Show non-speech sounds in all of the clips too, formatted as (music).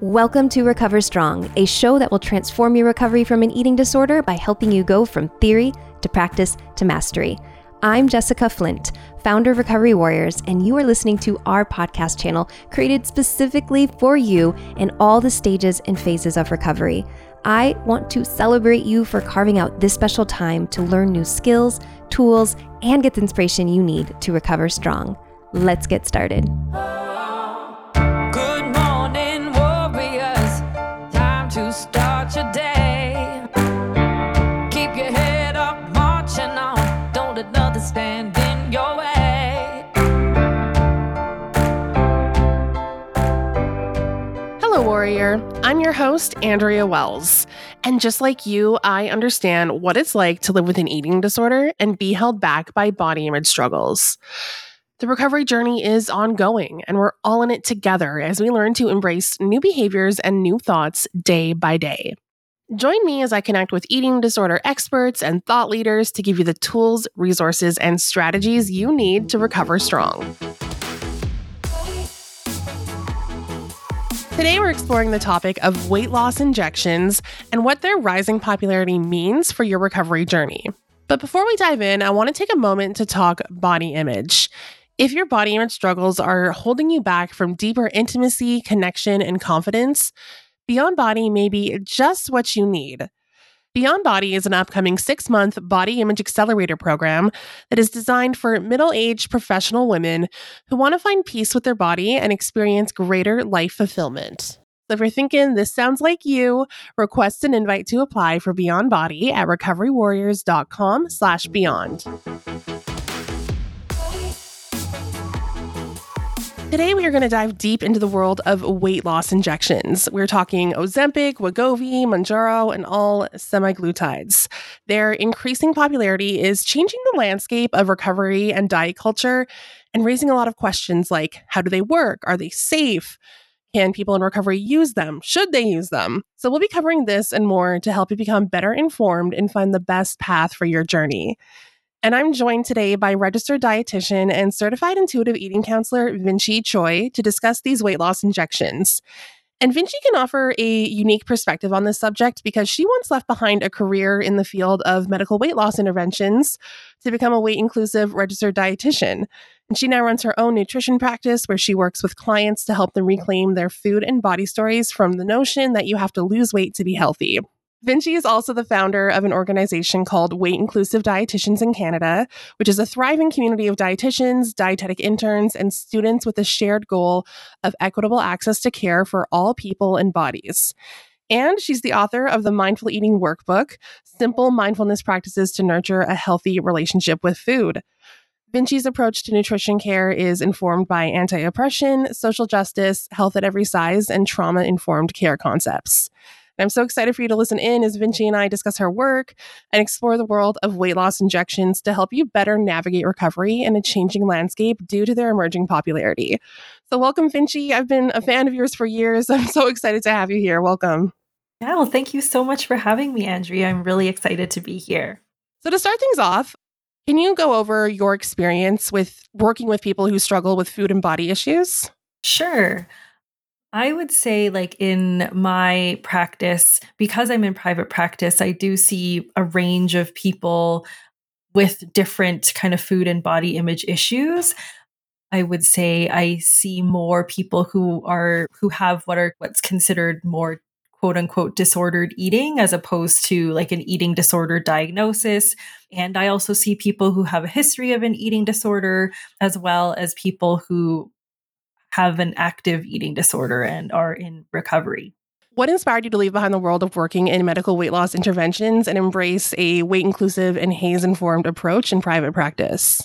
Welcome to Recover Strong, a show that will transform your recovery from an eating disorder by helping you go from theory to practice to mastery. I'm Jessica Flint, founder of Recovery Warriors, and you are listening to our podcast channel created specifically for you in all the stages and phases of recovery. I want to celebrate you for carving out this special time to learn new skills, tools, and get the inspiration you need to recover strong. Let's get started. Warrior. I'm your host, Andrea Wells. And just like you, I understand what it's like to live with an eating disorder and be held back by body image struggles. The recovery journey is ongoing, and we're all in it together as we learn to embrace new behaviors and new thoughts day by day. Join me as I connect with eating disorder experts and thought leaders to give you the tools, resources, and strategies you need to recover strong. Today, we're exploring the topic of weight loss injections and what their rising popularity means for your recovery journey. But before we dive in, I want to take a moment to talk body image. If your body image struggles are holding you back from deeper intimacy, connection, and confidence, Beyond Body may be just what you need. Beyond Body is an upcoming six month body image accelerator program that is designed for middle aged professional women who want to find peace with their body and experience greater life fulfillment. So if you're thinking this sounds like you, request an invite to apply for Beyond Body at recoverywarriors.com slash beyond. Today, we are going to dive deep into the world of weight loss injections. We're talking Ozempic, Wegovy, Mounjaro, and all semaglutides. Their increasing popularity is changing the landscape of recovery and diet culture and raising a lot of questions like how do they work? Are they safe? Can people in recovery use them? Should they use them? So, we'll be covering this and more to help you become better informed and find the best path for your journey. And I'm joined today by registered dietitian and certified intuitive eating counselor Vincci Tsui to discuss these weight loss injections. And Vincci can offer a unique perspective on this subject because she once left behind a career in the field of medical weight loss interventions to become a weight inclusive registered dietitian. And she now runs her own nutrition practice where she works with clients to help them reclaim their food and body stories from the notion that you have to lose weight to be healthy. Vincci is also the founder of an organization called Weight Inclusive Dietitians in Canada, which is a thriving community of dietitians, dietetic interns, and students with a shared goal of equitable access to care for all people and bodies. And she's the author of the Mindful Eating Workbook Simple Mindfulness Practices to Nurture a Healthy Relationship with Food. Vincci's approach to nutrition care is informed by anti oppression, social justice, health at every size, and trauma informed care concepts. And I'm so excited for you to listen in as Vincci and I discuss her work and explore the world of weight loss injections to help you better navigate recovery in a changing landscape due to their emerging popularity. So, welcome, Vincci. I've been a fan of yours for years. (laughs) I'm so excited to have you here. Welcome. Yeah, well, thank you so much for having me, Andrea. I'm really excited to be here. So, to start things off, can you go over your experience with working with people who struggle with food and body issues? Sure. I would say, like in my practice, because I'm in private practice, I do see a range of people with different kind of food and body image issues. I would say I see more people who are who have what are what's considered more quote unquote disordered eating as opposed to like an eating disorder diagnosis. And I also see people who have a history of an eating disorder, as well as people who have an active eating disorder and are in recovery. What inspired you to leave behind the world of working in medical weight loss interventions and embrace a weight inclusive and HAES informed approach in private practice?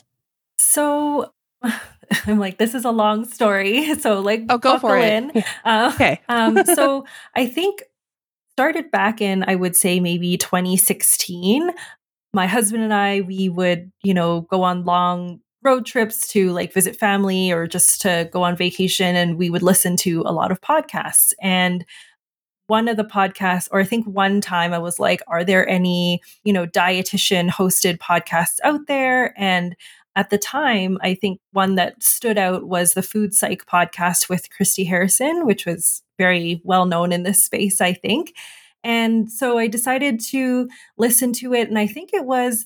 So, (laughs) I'm like, this is a long story. (laughs) So, like, oh, go for it. In. (laughs) Uh, okay. um, so, I think started back in, I would say, maybe 2016. My husband and I, we would, you know, go on long road trips to like visit family or just to go on vacation and we would listen to a lot of podcasts and one of the podcasts or i think one time i was like are there any you know dietitian hosted podcasts out there and at the time, I think one that stood out was the Food Psych podcast with Christy Harrison, which was very well known in this space, I think. And so I decided to listen to it. And I think it was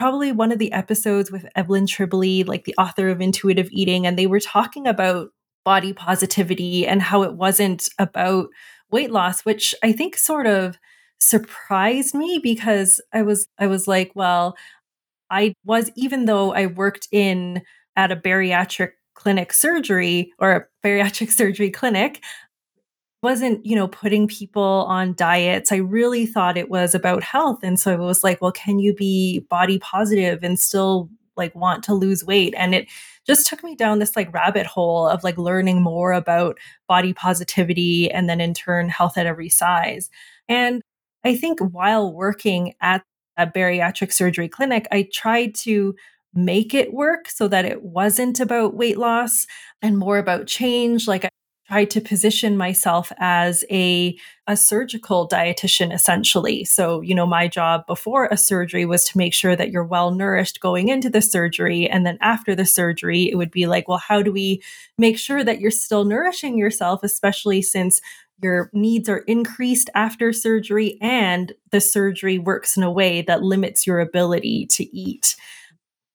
probably one of the episodes with Evelyn Tribole, like the author of Intuitive Eating. And they were talking about body positivity and how it wasn't about weight loss, which I think sort of surprised me because I was I was like, well, I was, even though I worked in at a bariatric clinic surgery or a bariatric (laughs) surgery clinic, wasn't, you know, putting people on diets. I really thought it was about health. And so I was like, well, can you be body positive and still like want to lose weight? And it just took me down this like rabbit hole of like learning more about body positivity and then in turn health at every size. And I think while working at a bariatric surgery clinic, I tried to make it work so that it wasn't about weight loss and more about change. Like Tried to position myself as a, a surgical dietitian essentially. So, you know, my job before a surgery was to make sure that you're well nourished going into the surgery. And then after the surgery, it would be like, well, how do we make sure that you're still nourishing yourself, especially since your needs are increased after surgery and the surgery works in a way that limits your ability to eat.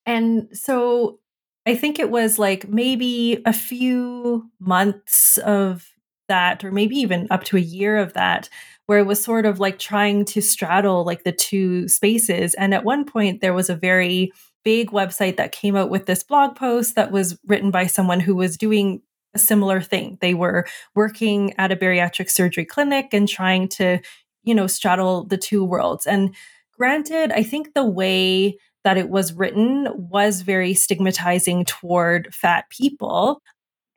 And so I think it was like maybe a few months of that, or maybe even up to a year of that, where it was sort of like trying to straddle like the two spaces. And at one point, there was a very big website that came out with this blog post that was written by someone who was doing a similar thing. They were working at a bariatric surgery clinic and trying to, you know, straddle the two worlds. And granted, I think the way that it was written was very stigmatizing toward fat people.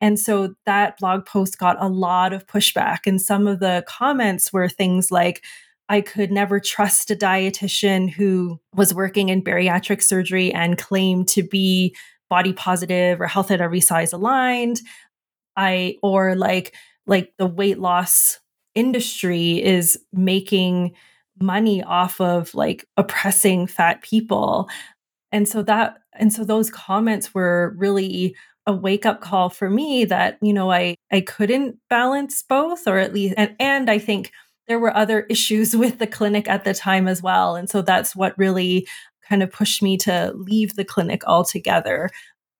And so that blog post got a lot of pushback. And some of the comments were things like, I could never trust a dietitian who was working in bariatric surgery and claimed to be body positive or health at every size aligned. I or like like the weight loss industry is making money off of like oppressing fat people. And so that and so those comments were really a wake up call for me that you know I I couldn't balance both or at least and and I think there were other (laughs) issues with the clinic at the time as well and so that's what really kind of pushed me to leave the clinic altogether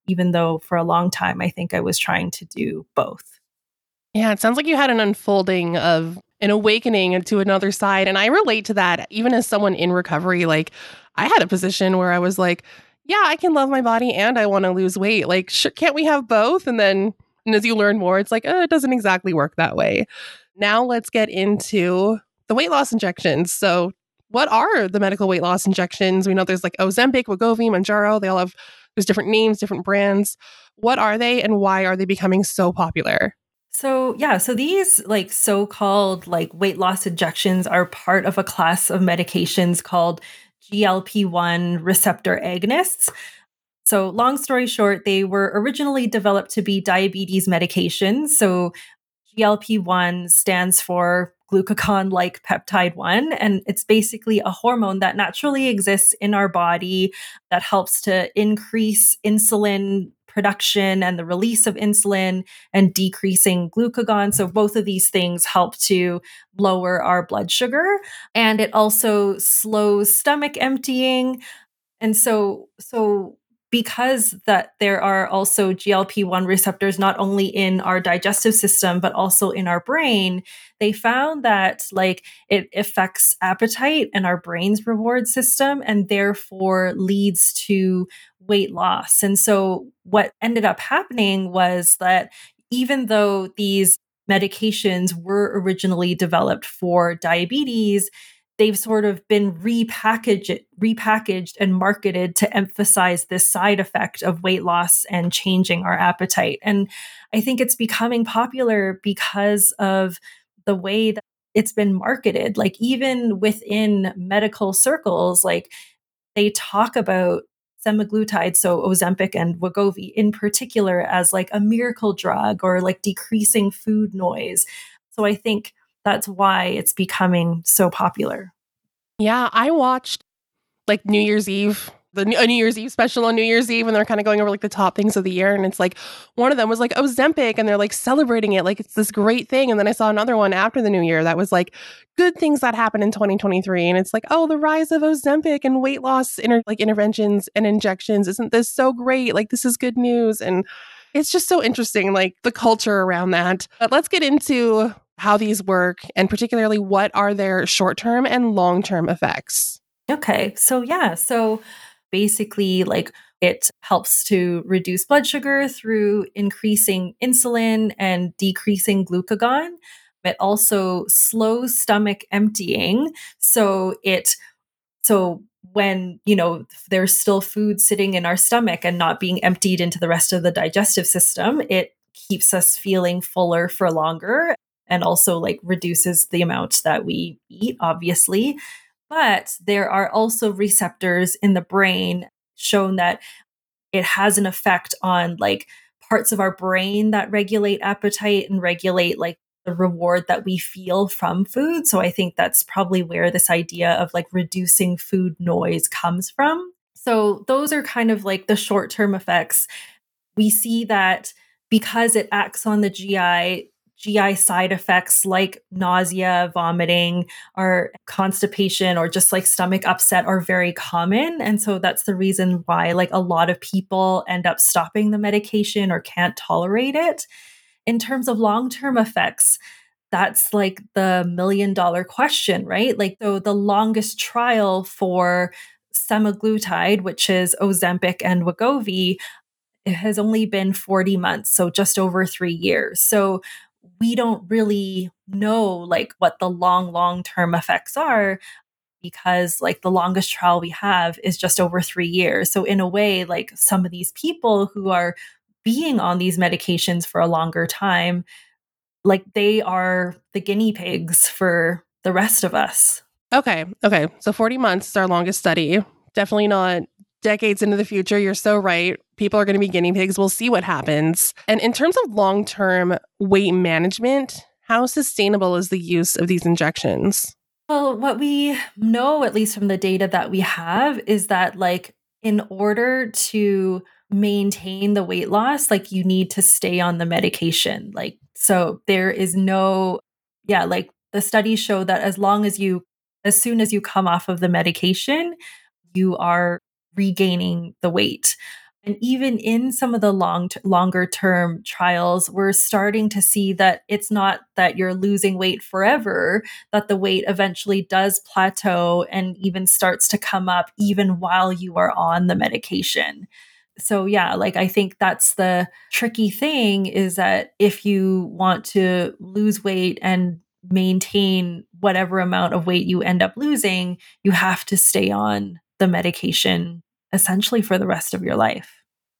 even though for a long time I think I was trying to do both. Yeah, it sounds like you had an unfolding of an awakening to another side. And I relate to that even as someone in recovery. Like, I had a position where I was like, yeah, I can love my body and I want to lose weight. Like, sh- can't we have both? And then, and as you learn more, it's like, oh, it doesn't exactly work that way. Now, let's get into the weight loss injections. So, what are the medical weight loss injections? We know there's like Ozempic, Wegovy, Mounjaro. They all have there's different names, different brands. What are they and why are they becoming so popular? So, yeah, so these like so-called like weight loss injections are part of a class of medications called GLP-1 receptor agonists. So, long story short, they were originally developed to be diabetes medications. So, GLP 1 stands for glucagon like peptide 1. And it's basically a hormone that naturally exists in our body that helps to increase insulin production and the release of insulin and decreasing glucagon. So, both of these things help to lower our blood sugar. And it also slows stomach emptying. And so, so because that there are also GLP-1 receptors not only in our digestive system but also in our brain they found that like it affects appetite and our brain's reward system and therefore leads to weight loss. And so what ended up happening was that even though these medications were originally developed for diabetes they've sort of been repackaged repackaged and marketed to emphasize this side effect of weight loss and changing our appetite. And i think it's becoming popular because of the way that it's been marketed. Like even within medical circles like they talk about semaglutide so ozempic and wegovy in particular as like a miracle drug or like decreasing food noise. So i think that's why it's becoming so popular. Yeah, I watched like New Year's Eve the New Year's Eve special on New Year's Eve, and they're kind of going over like the top things of the year. And it's like one of them was like Ozempic, and they're like celebrating it like it's this great thing. And then I saw another one after the New Year that was like good things that happened in 2023, and it's like oh the rise of Ozempic and weight loss inter- like interventions and injections. Isn't this so great? Like this is good news and. It's just so interesting, like the culture around that. But let's get into how these work and particularly what are their short term and long term effects. Okay. So, yeah. So, basically, like it helps to reduce blood sugar through increasing insulin and decreasing glucagon. It also slows stomach emptying. So, it, so when you know there's still food sitting in our stomach and not being emptied into the rest of the digestive system it keeps us feeling fuller for longer and also like reduces the amount that we eat obviously but there are also receptors in the brain shown that it has an effect on like parts of our brain that regulate appetite and regulate like the reward that we feel from food. So I think that's probably where this idea of like reducing food noise comes from. So those are kind of like the short term effects. We see that because it acts on the GI, GI side effects like nausea, vomiting, or constipation, or just like stomach upset are very common. And so that's the reason why, like, a lot of people end up stopping the medication or can't tolerate it. In terms of long term effects, that's like the million dollar question, right? Like, so the longest trial for semaglutide, which is Ozempic and Wegovy, it has only been 40 months, so just over three years. So we don't really know like what the long long term effects are because like the longest trial we have is just over 3 years. So in a way like some of these people who are being on these medications for a longer time like they are the guinea pigs for the rest of us. Okay okay. So 40 months is our longest study. Definitely not decades into the future. You're so right. People are going to be guinea pigs. We'll see what happens. And in terms of long term weight management, how sustainable is the use of these injections? Well, what we know, at least from the data that we have, is that like in order to maintain the weight loss, like you need to stay on the medication. Like, so there is no, yeah, like the studies show that as long as you, as soon as you come off of the medication, you are regaining the weight. And even in some of the long t- longer term trials, we're starting to see that it's not that you're losing weight forever, that the weight eventually does plateau and even starts to come up even while you are on the medication. So yeah, like I think that's the tricky thing is that if you want to lose weight and maintain whatever amount of weight you end up losing, you have to stay on the medication essentially for the rest of your life.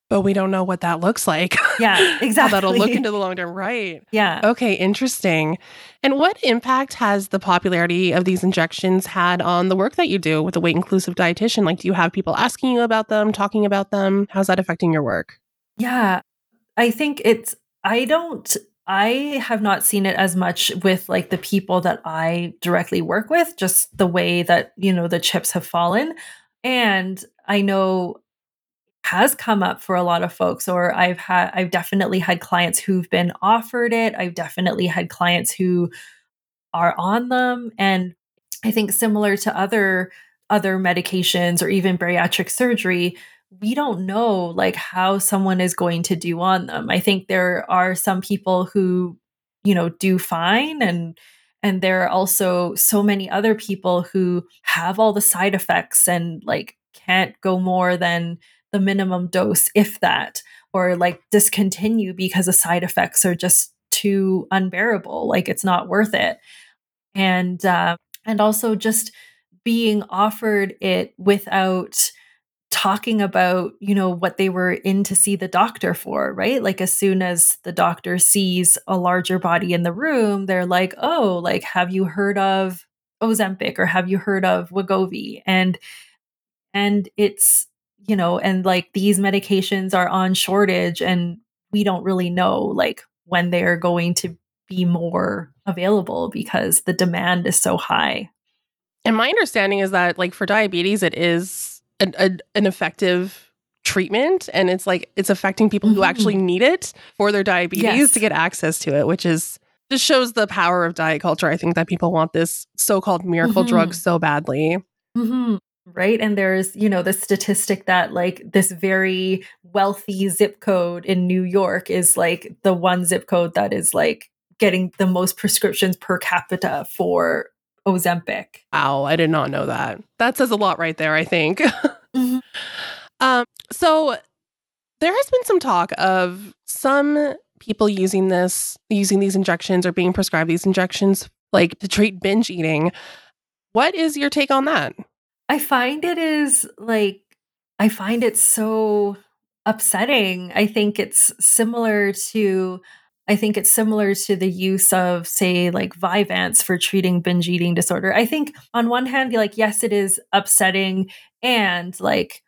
But we don't know what that looks like. Yeah, (laughs) exactly. That'll look into the long term. Right. Yeah. Okay, interesting. And what impact has the popularity of these injections had on the work that you do with a weight inclusive dietitian? Like, do you have people asking you about them, talking about them? How's that affecting your work? Yeah, I think it's, I don't I have not seen it as much with like the people that I directly work with, just the way that, you know, the chips have fallen. And I know has come up for a lot of folks or I've had I've definitely had clients who've been offered it. I've definitely had clients who are on them and I think similar to other other medications or even bariatric surgery, we don't know like how someone is going to do on them. I think there are some people who, you know, do fine and and there are also so many other people who have all the side effects and like can't go more than the minimum dose, if that, or like discontinue because the side effects are just too unbearable. Like it's not worth it. And, uh, and also just being offered it without talking about you know what they were in to see the doctor for right? Like as soon as the doctor sees a larger body in the room they're like oh like have you heard of ozempic or have you heard of wegovy? And and it's you know and like these medications are on shortage and we don't really know like when they're going to be more available because the demand is so high. And my understanding is that like for diabetes it is an, a, an effective treatment and it's like it's affecting people mm-hmm. who actually mm-hmm. need it for their diabetes yes. to get access to it which is just shows the power of diet culture i think that people want this so-called miracle mm-hmm. drug so badly mm-hmm. right and there's you know the statistic that like this very wealthy zip code in new york is like the one zip code that is like getting the most prescriptions per capita for Ozempic. Wow, I did not know that. That says a lot right there, I think. (laughs) mm-hmm. um, so there has been some talk of some people using this, using these injections or being prescribed these injections like to treat binge eating. What is your take on that? I find it is like I find it so upsetting. I think it's similar to I think it's similar to the use of, say, like Vyvanse for treating binge eating disorder. I think on one hand, like, yes, it is upsetting. And like,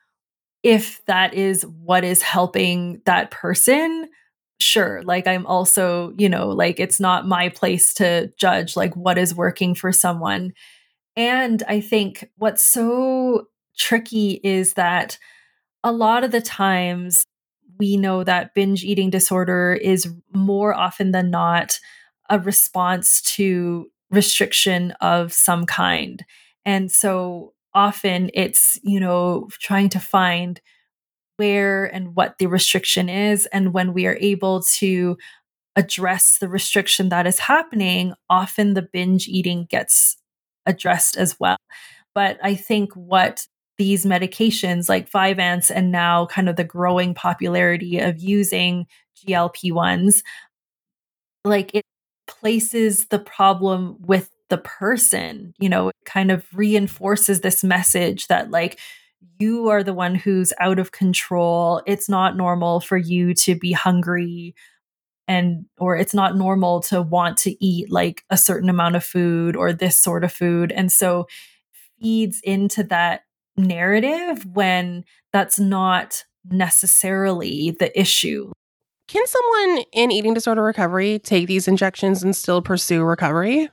if that is what is helping that person, sure. Like, I'm also, you know, like, it's not my place to judge like what is working for someone. And I think what's so tricky is that a lot of the times we know that binge eating disorder is more often than not a response to restriction of some kind. And so often it's, you know, trying to find where and what the restriction is. And when we are able to address the restriction that is happening, often the binge eating gets addressed as well. But I think what these medications like Vyvanse and now kind of the growing popularity of using GLP 1s, like it places the problem with the person, you know, it kind of reinforces this message that like you are the one who's out of control. It's not normal for you to be hungry and or it's not normal to want to eat like a certain amount of food or this sort of food. And so feeds into that narrative when that's not necessarily the issue. Can someone in eating disorder recovery take these injections and still pursue recovery?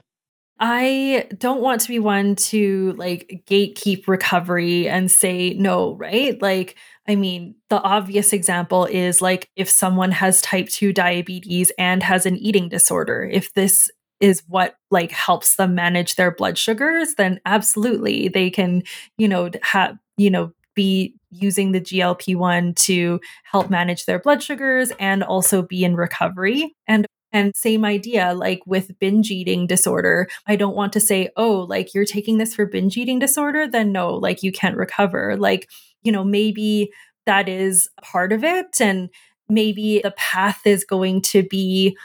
I don't want to be one to like gatekeep recovery and say no, right? Like, I mean, the obvious example is like if someone has type 2 diabetes and has an eating disorder, if this is what like helps them manage their blood sugars then absolutely they can you know have you know be using the GLP-1 to help manage their blood sugars and also be in recovery. And and same idea like with binge eating disorder. I don't want to say oh like you're taking this for binge eating disorder then no like you can't recover. Like you know maybe that is part of it and maybe the path is going to be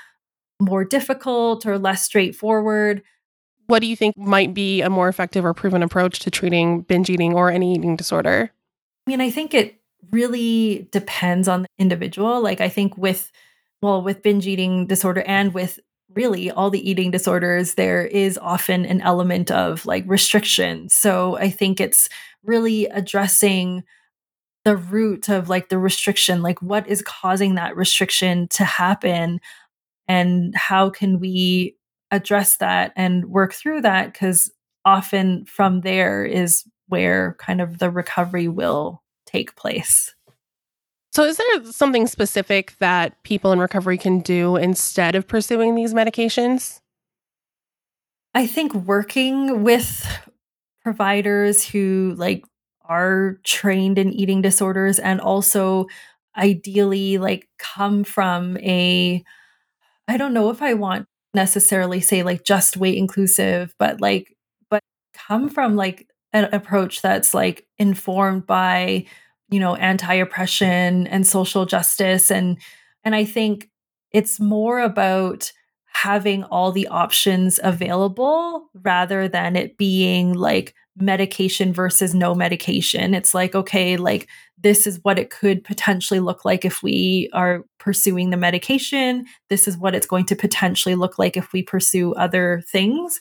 more difficult or less straightforward. What do you think might be a more effective or proven approach to treating binge eating or any eating disorder? I mean, I think it really depends on the individual. Like, I think with, well, with binge eating disorder and with really all the eating disorders, there is often an element of like restriction. So I think it's really addressing the root of like the restriction, like what is causing that restriction to happen and how can we address that and work through that? Because often from there is where kind of the recovery will take place. So is there something specific that people in recovery can do instead of pursuing these medications? I think working with providers who like are trained in eating disorders and also ideally like come from a I don't know if I want necessarily say like just weight inclusive, but like, but come from like an approach that's like informed by, you know, anti oppression and social justice. And, and I think it's more about having all the options available rather than it being like medication versus no medication. It's like, okay, like this is what it could potentially look like if we are pursuing the medication. This is what it's going to potentially look like if we pursue other things.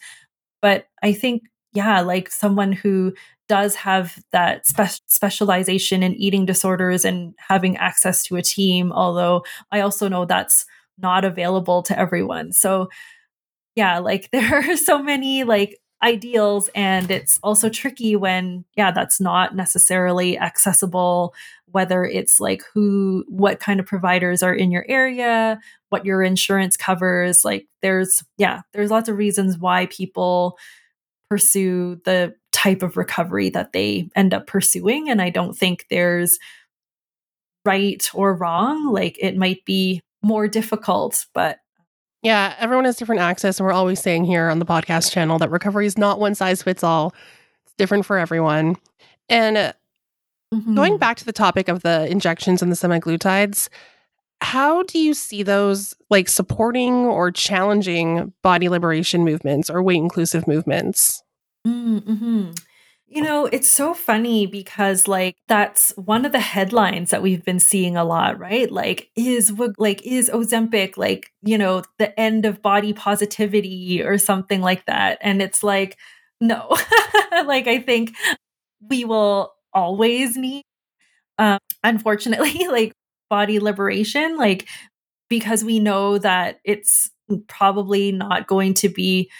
But I think, yeah, like someone who does have that spe- specialization in eating disorders and having access to a team, although I also know that's not available to everyone. So, yeah, like (laughs) there are so many like ideals and it's also tricky when yeah that's not necessarily accessible whether it's like who what kind of providers are in your area what your insurance covers like there's yeah there's lots of reasons why people pursue the type of recovery that they end up pursuing and i don't think there's right or wrong like it might be more difficult but yeah, everyone has different access. And we're always saying here on the podcast channel that recovery is not one size fits all, it's different for everyone. And mm-hmm. going back to the topic of the injections and the semaglutides, how do you see those like supporting or challenging body liberation movements or weight inclusive movements? Mm-hmm. You know, it's so funny because like that's one of the headlines that we've been seeing a lot, right? Like is like is Ozempic like, you know, the end of body positivity or something like that. And it's like no. (laughs) like I think we will always need um unfortunately (laughs) like body liberation like because we know that it's probably not going to be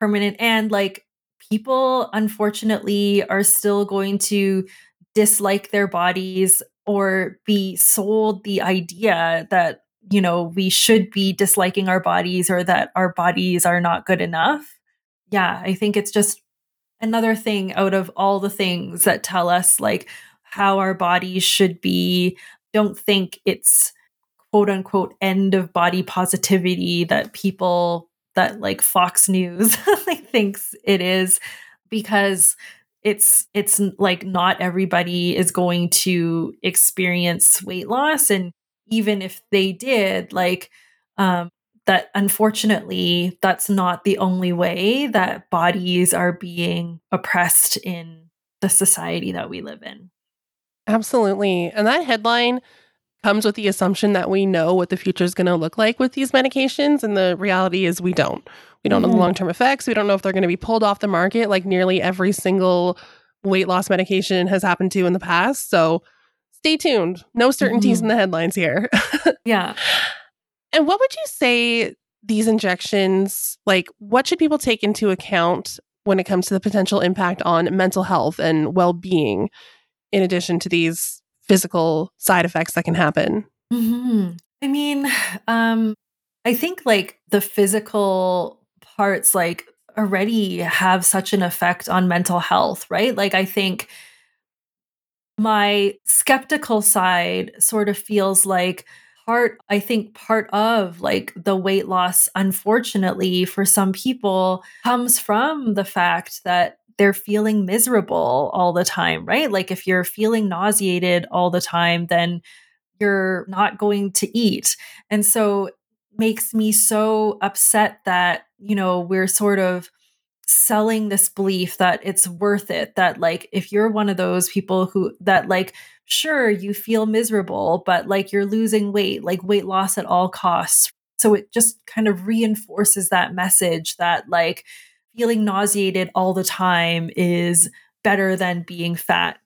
permanent and like people unfortunately are still going to dislike their bodies or be sold the idea that you know we should be disliking our bodies or that our bodies are not good enough. Yeah i think it's just another thing out of all the things that tell us like how our bodies should be. Don't think it's quote unquote end of body positivity that people that like Fox News (laughs) thinks it is because it's it's like not everybody is going to experience weight loss. And even if they did like um that unfortunately that's not the only way that bodies are being oppressed in the society that we live in. Absolutely. And that headline comes with the assumption that we know what the future is going to look like with these medications. And the reality is we don't. We don't mm-hmm. know the mm-hmm. long term effects. We don't know if they're going to be pulled off the market like nearly every single weight loss medication has happened to in the past. So stay tuned. No certainties mm-hmm. in the headlines here. (laughs) yeah. And what would you say these injections, like, what should people take into account when it comes to the potential impact on mental health and well being, in addition to these physical side effects that can happen. Mm-hmm. I mean, um, I think like the physical parts, like already have such an effect on mental health, right? Like, I think my skeptical side sort of feels like part, I think part of like the weight loss, unfortunately, for some people comes from the fact that they're feeling miserable all the time, right? Like if you're feeling nauseated all the time, then you're not going to eat. And so makes me so upset that, you know, we're sort of selling this belief that it's worth it that like if you're one of those people who that like sure you feel miserable but like you're losing weight like weight loss at all costs so it just kind of reinforces that message that like feeling nauseated all the time is better than being fat.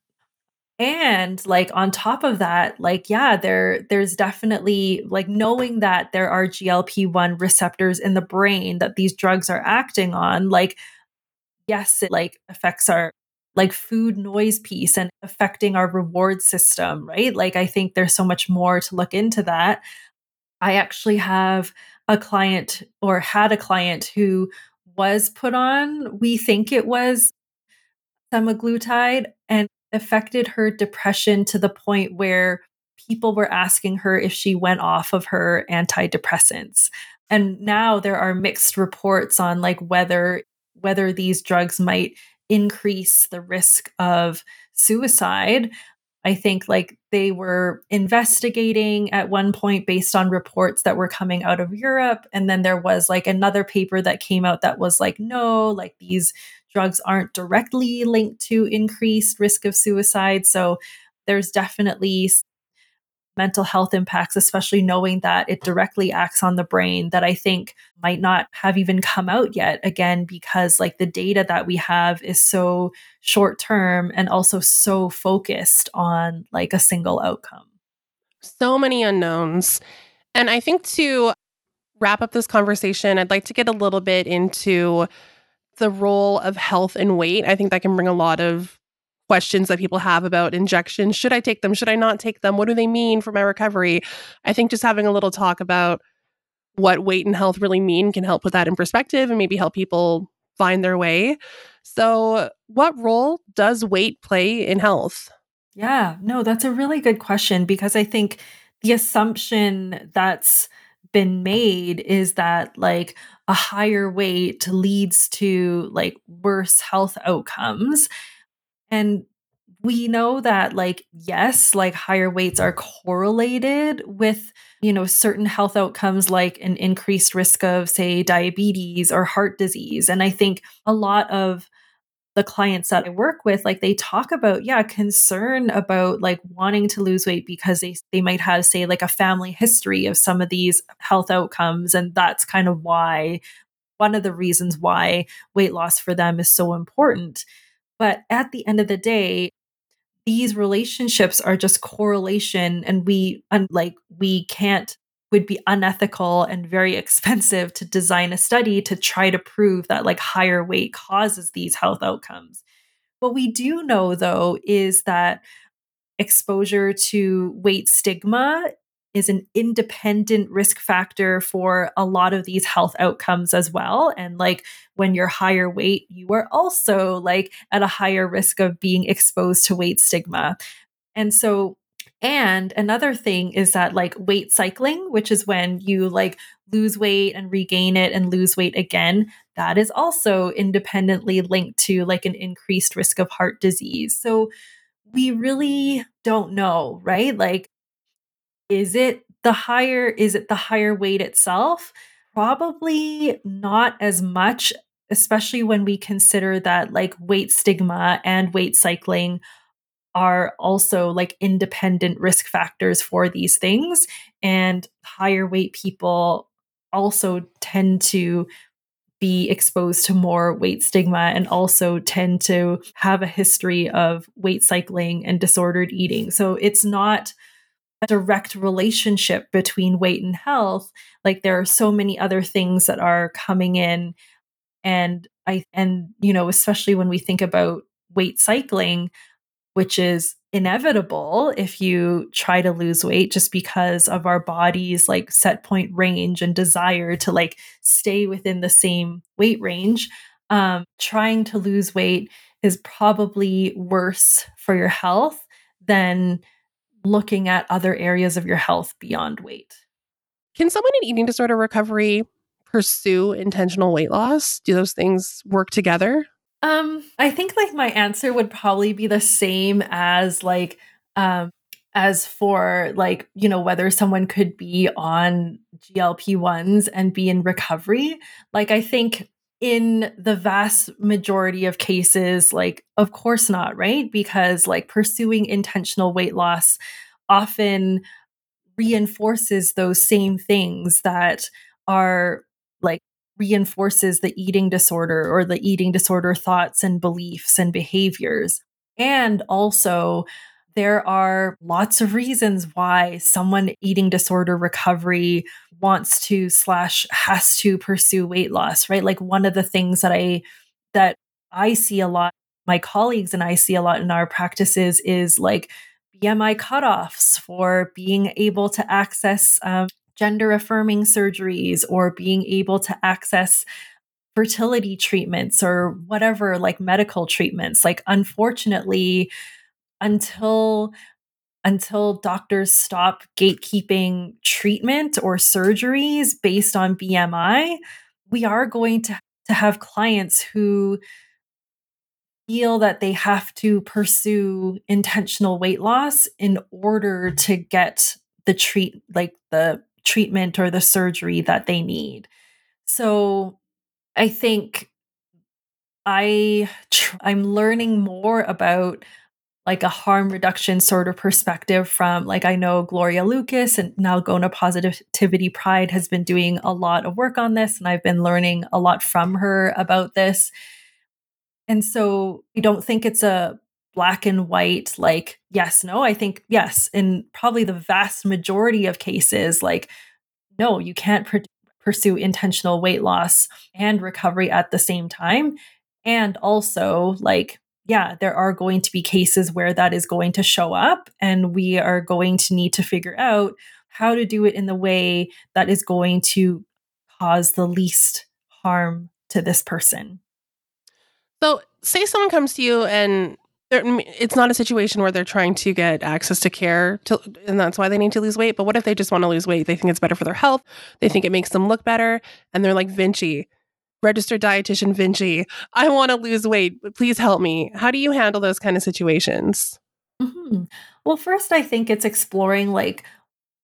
And like on top of that like yeah there there's definitely like knowing that there are GLP-1 receptors in the brain that these drugs are acting on like yes it like affects our like food noise piece and affecting our reward system right? Like i think there's so much more to look into that. I actually have a client or had a client who was put on, we think it was semaglutide and affected her depression to the point where people were asking her if she went off of her antidepressants. And now there are mixed reports on like whether whether these drugs might increase the risk of suicide. I think like they were investigating at one point based on reports that were coming out of Europe. And then there was like another paper that came out that was like, no, like these drugs aren't directly linked to increased risk of suicide. So there's definitely mental health impacts, especially knowing that it directly acts on the brain that I think might not have even come out yet. Again, because like the data that we have is so short term and also so focused on like a single outcome. So many unknowns. And I think to wrap up this conversation, I'd like to get a little bit into the role of health and weight. I think that can bring a lot of questions that people have about injections. Should I take them? Should I not take them? What do they mean for my recovery? I think just having a little talk about what weight and health really mean can help put that in perspective and maybe help people find their way. So, what role does weight play in health? Yeah, no, that's a really good question because I think the assumption that's been made is that like a higher weight leads to like worse health outcomes. And we know that like yes, like higher weights are correlated with, you know, certain health outcomes like an increased risk of say diabetes or heart disease. And I think a lot of the clients that I work with, like they talk about, yeah, concern about like wanting to lose weight because they they might have, say, like a family history of some of these health outcomes. And that's kind of why one of the reasons why weight loss for them is so important. But at the end of the day, these relationships are just correlation and we and like we can't would be unethical and very (laughs) expensive to design a study to try to prove that like higher weight causes these health outcomes. What we do know though is that exposure to weight stigma is an independent risk factor for a lot of these health outcomes as well and like when you're higher weight you are also like at a higher risk of being exposed to weight stigma and so and another thing is that like weight cycling, which is when you like lose weight and regain it and lose weight again, that is also independently linked to like an increased risk of heart disease. So we really don't know, right? Like, is it the higher, is it the higher weight itself? Probably not as much, especially when we consider that like weight stigma and weight cycling are also like independent risk factors for these things. And higher weight people also tend to be exposed to more weight stigma and also tend to have a history of weight cycling and disordered eating. So it's not direct relationship between weight and health. Like there are so many other things that are coming in. And I, and, you know, especially when we think about weight cycling, which is inevitable if you try to lose weight just because of our body's like set point range and desire to like stay within the same weight range um, trying to lose weight is probably worse for your health than looking at other areas of your health beyond weight? Can someone in eating disorder recovery pursue intentional weight loss? Do those things work together? Um, I think like my answer would probably be the same as like um as for like, you know, whether someone could be on GLP-1s and be in recovery. Like I think in the vast majority of cases like of course not, right? Because like pursuing intentional weight loss often reinforces those same things that are like reinforces the eating disorder or the eating disorder thoughts and beliefs and behaviors. And also, there are lots of reasons why someone eating disorder recovery wants to slash has to pursue weight loss right like one of the things that i that i see a lot my colleagues and i see a lot in our practices is like bmi cutoffs for being able to access um, gender affirming surgeries or being able to access fertility treatments or whatever, like medical treatments. Like, unfortunately, until until doctors stop gatekeeping treatment or surgeries based on BMI, we are going to, to have clients who feel that they have to pursue intentional weight loss in order to get the treat like the treatment or the surgery that they need. So I think I tr- I'm learning more about like a harm reduction sort of perspective from like I know Gloria Lucas and Nalgona Positivity Pride has been doing a lot of work on this and I've been learning a lot from her about this. And so I don't think it's a black and white like yes no i think yes in probably the vast majority of cases like no you can't pr- pursue intentional weight loss and recovery at the same time. And also, like, yeah, there are going to be cases where that is going to show up, and we are going to need to figure out how to do it in the way that is going to cause the least harm to this person. So, say someone comes to you and it's not a situation where they're trying to get access to care to, and that's why they need to lose weight. But what if they just want to lose weight? They think it's better for their health. They think it makes them look better. And they're like, Vincci, registered dietitian Vincci, I want to lose weight. Please help me. How do you handle those kind of situations? Mm-hmm. Well, first, I think it's exploring like,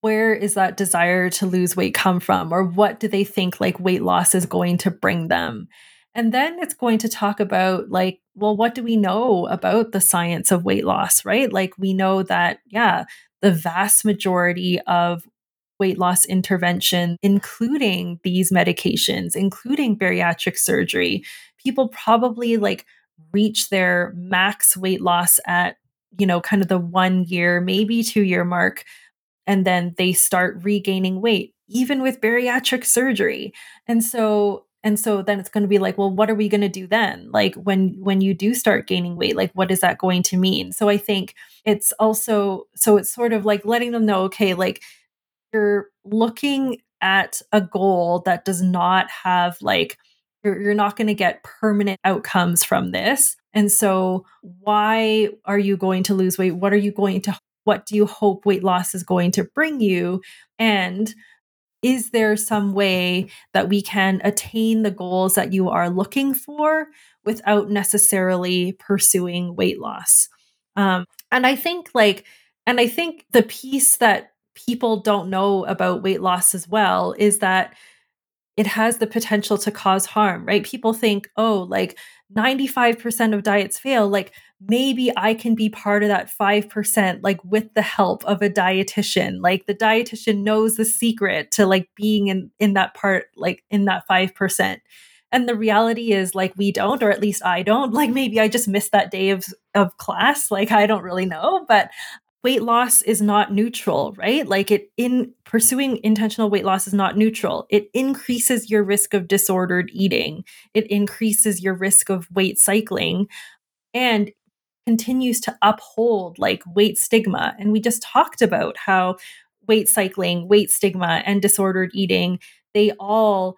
where is that desire to lose weight come from? Or what do they think like weight loss is going to bring them? And then it's going to talk about, like, well, what do we know about the science of weight loss, right? Like, we know that, yeah, the vast majority of weight loss intervention, including these medications, including bariatric surgery, people probably like reach their max weight loss at, you know, kind of the one year, maybe two year mark. And then they start regaining weight, even with bariatric surgery. And so and so then it's going to be like well what are we going to do then like when when you do start gaining weight like what is that going to mean so i think it's also so it's sort of like letting them know okay like you're looking at a goal that does not have like you're, you're not going to get permanent outcomes from this and so why are you going to lose weight? What are you going to what do you hope weight loss is going to bring you? And is there some way that we can attain the goals that you are looking for without necessarily pursuing weight loss? Um, and i think like and i think the piece that people don't know about weight loss as well is that it has the potential to cause harm right people think oh like 95% of diets fail like maybe I can be part of that 5%, like with the help of a dietitian. Like the dietitian knows the secret to like being in, in that part, like in that 5%. And the reality is like we don't, or at least I don't. Like maybe I just missed that day of, of class. Like I don't really know. But weight loss is not neutral, right? Like it in pursuing intentional weight loss is not neutral. It increases your risk of disordered eating. It increases your risk of weight cycling and continues to uphold like weight stigma. And we just talked about how weight cycling, weight stigma, and disordered eating, they all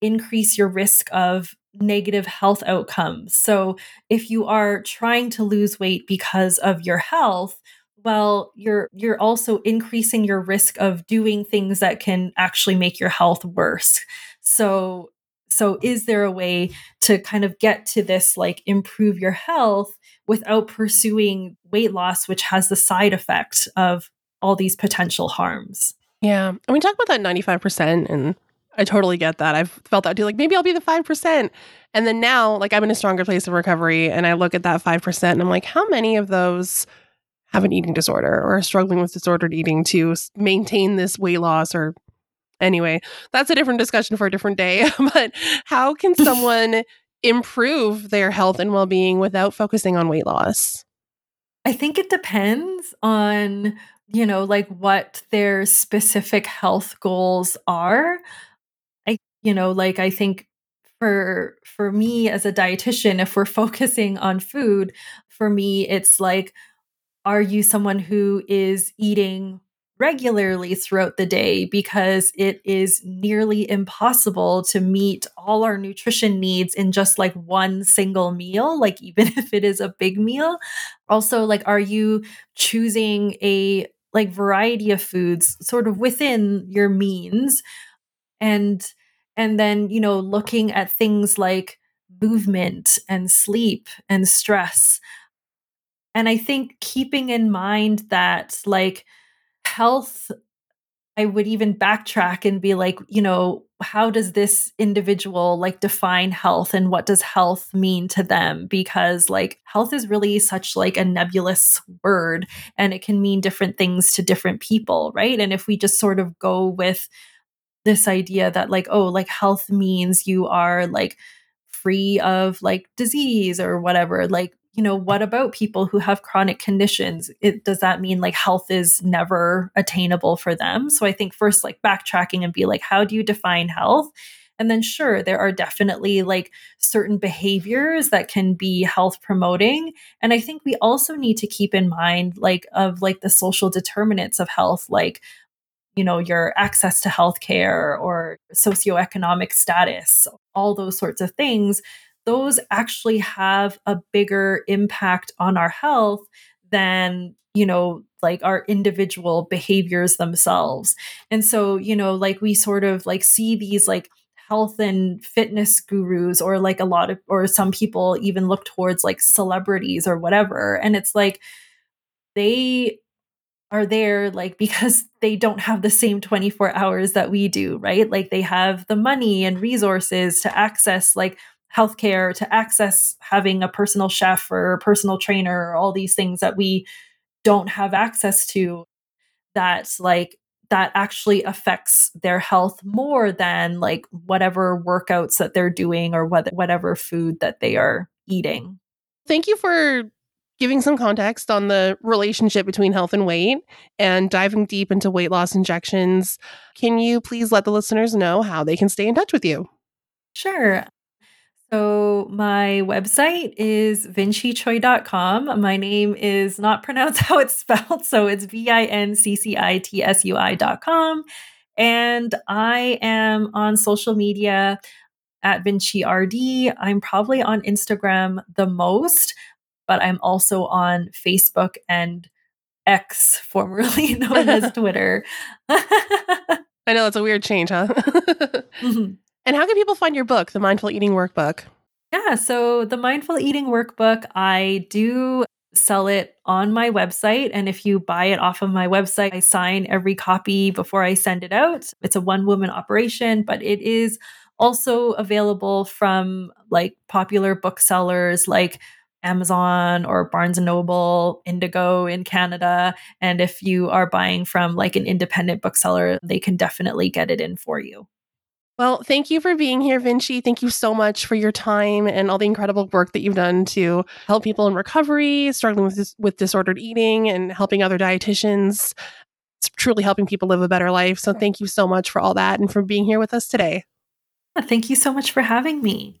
increase your risk of negative health outcomes. So if you are trying to lose weight because of your health, well you're you're also increasing your risk of doing things that can actually make your health worse. So so is there a way to kind of get to this like improve your health without pursuing weight loss, which has the side effect of all these potential harms. Yeah. And we talk about that 95%, and I totally get that. I've felt that too. Like, maybe I'll be the 5%. And then now, like, I'm in a stronger place of recovery, and I look at that 5%, and I'm like, how many of those have an eating disorder or are struggling with disordered eating to maintain this weight loss or anyway that's a different discussion for a different day (laughs) but how can (laughs) someone improve their health and well being without focusing on weight loss? I think it depends on, you know, like what their specific health goals are. I, you know, like I think for for me as a dietitian if we're (laughs) focusing on food for me it's like are you someone who is eating regularly throughout the day because it is nearly impossible to meet all our nutrition needs in just like one single meal, like even (laughs) if it is a big meal. Also, like, are you choosing a like variety of foods sort of within your means? And and then, you know, looking at things like movement and sleep and stress. And I think keeping in mind that, like, health I would even backtrack and be like, you know, how does this individual like define health and what does health mean to them? Because like health is really such like a nebulous word and it can mean different things to different people, right? And if we just sort of go with this idea that like, oh, like health means you are like free of like disease or whatever, like you know, what about people who have chronic conditions? It, does that mean like health is never attainable for them? So I think first, like backtracking and be like, how do you define health? And then, sure, there are definitely like certain behaviors that can be health promoting. And I think we also need to keep in mind, like, of like the social determinants of health, like, you know, your access to healthcare or socioeconomic status, all those sorts of things those actually have a bigger impact on our health than you know like our individual behaviors themselves. And so you know like we sort of like see these like health and fitness gurus or like a lot of or some people even look towards like celebrities or whatever. And it's like they are there like (laughs) because they don't have the same 24 hours that we do right? Like they have the money and resources to access like healthcare to access having a personal chef or a personal trainer or all these things that we don't have access to that like that actually affects their health more than like whatever workouts that they're doing or what, whatever food that they are eating. Thank you for giving some context on the relationship between health and weight and diving deep into weight loss injections. Can you please let the listeners know how they can stay in touch with you? Sure. So my website is vinccitsui.com. My name is not pronounced (laughs) how it's spelled, so it's V-I-N-C-C-I-T-S-U-I.com. And I am on social media at VincciRD. I'm probably on Instagram the most, but I'm also on Facebook and X, formerly (laughs) known as (laughs) Twitter. I know it's a weird change, huh? mm-hmm. And how can people find your book, The Mindful Eating Workbook? Yeah, so the Mindful Eating Workbook, I do sell it on my website. And if you buy it off of my website, I sign every copy before I send it out. It's a one woman operation, but it is also available from like popular booksellers like Amazon or Barnes and Noble, Indigo in Canada. And if you are buying from like an independent bookseller, they can definitely get it in for you. Well, thank you for being here, Vincci. Thank you so much for your time and all the incredible work that you've done to help people in recovery, struggling with this, with disordered eating, and helping other dietitians. It's truly helping people live a better life. So, thank you so much for all that and for being here with us today. Thank you so much for having me.